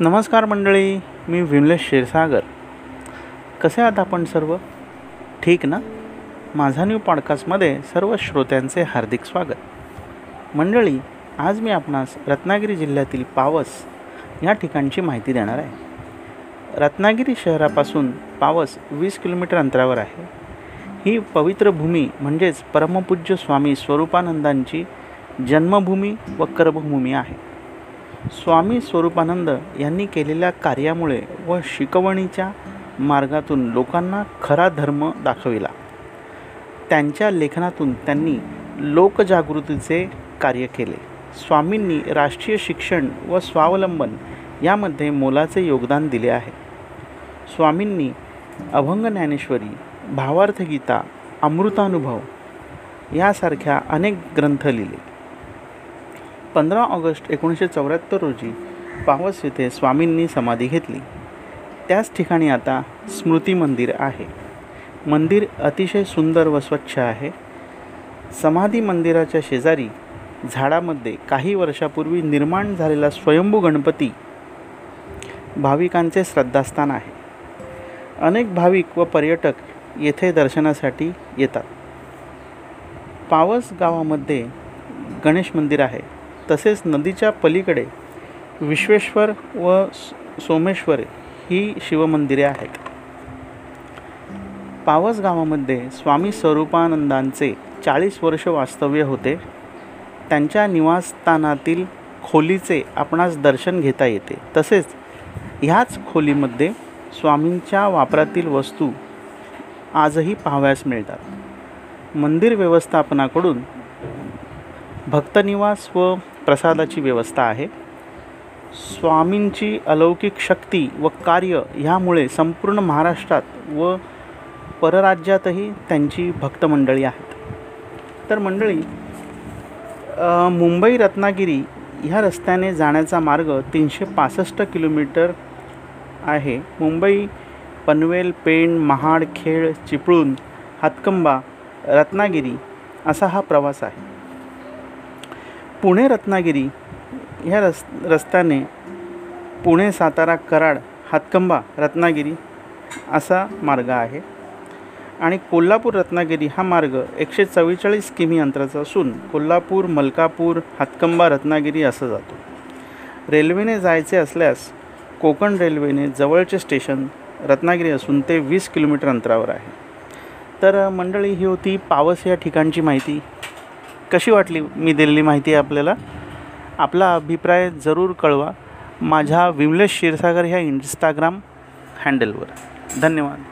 नमस्कार मंडळी मी विमलेश क्षीरसागर. कसे आहात आपण सर्व? ठीक ना? माझा न्यू पॉडकास्टमध्ये सर्व श्रोत्यांचे हार्दिक स्वागत. मंडळी आज मी आपणास रत्नागिरी जिल्ह्यातील पावस या ठिकाणची माहिती देणार आहे. रत्नागिरी शहरापासून पावस वीस किलोमीटर अंतरावर आहे. ही पवित्र भूमी म्हणजेच परमपूज्य स्वामी स्वरूपानंदांची जन्मभूमी व कर्मभूमी आहे. स्वामी स्वरूपानंद यांनी केलेल्या कार्यामुळे व शिकवणीच्या मार्गातून लोकांना खरा धर्म दाखविला. त्यांच्या लेखनातून त्यांनी लोकजागृतीचे कार्य केले. स्वामींनी राष्ट्रीय शिक्षण व स्वावलंबन यामध्ये मोलाचे योगदान दिले आहे. स्वामींनी अभंग ज्ञानेश्वरी भावार्थगीता अमृतानुभव यासारख्या अनेक ग्रंथ लिहिले. पंधरा ऑगस्ट एकोणीसशे चौऱ्याहत्तर रोजी पावस येथे स्वामींनी समाधी घेतली. त्याच ठिकाणी आता स्मृती मंदिर आहे. मंदिर अतिशय सुंदर व स्वच्छ आहे. समाधी मंदिराच्या शेजारी झाडामध्ये काही वर्षापूर्वी निर्माण झालेला स्वयंभू गणपती भाविकांचे श्रद्धास्थान आहे. अनेक भाविक व पर्यटक येथे दर्शनासाठी येतात. पावस गावामध्ये गणेश मंदिर आहे. तसेच नदीच्या पलीकडे विश्वेश्वर व सोमेश्वर ही शिवमंदिरे आहेत. पावस गावामध्ये स्वामी स्वरूपानंदांचे चाळीस वर्ष वास्तव्य होते. त्यांच्या निवासस्थानातील खोलीचे आपणास दर्शन घेता येते. तसेच ह्याच खोलीमध्ये स्वामींच्या वापरातील वस्तू आजही पाहाव्यास मिळतात. मंदिर व्यवस्थापनाकडून भक्तनिवास व प्रसादाची व्यवस्था आहे. स्वामींची अलौकिक शक्ती व कार्य ह्यामुळे संपूर्ण महाराष्ट्रात व परराज्यातही त्यांची भक्तमंडळी आहेत. तर मंडळी मुंबई रत्नागिरी ह्या रस्त्याने जाण्याचा मार्ग तीनशे पासष्ट किलोमीटर आहे. मुंबई पनवेल पेण महाड खेळ चिपळूण हातकंबा रत्नागिरी असा हा प्रवास आहे. पुणे रत्नागिरी ह्या रस रस्त्याने पुणे सातारा कराड हातकंबा रत्नागिरी असा मार्ग आहे. आणि कोल्हापूर रत्नागिरी हा मार्ग एकशे चव्वेचाळीस किमी अंतराचा असून कोल्हापूर मलकापूर हातकंबा रत्नागिरी असं जातो. रेल्वेने जायचे असल्यास कोकण रेल्वेने जवळचे स्टेशन रत्नागिरी असून ते वीस किलोमीटर अंतरावर आहे. तर मंडळी ही होती पावस या ठिकाणची माहिती. कशी वाटली मी दिलेली माहिती आपल्याला? आपला अभिप्राय जरूर कळवा. माझ्या विमलेश क्षीरसागर ह्या इंस्टाग्राम हँडलवर धन्यवाद.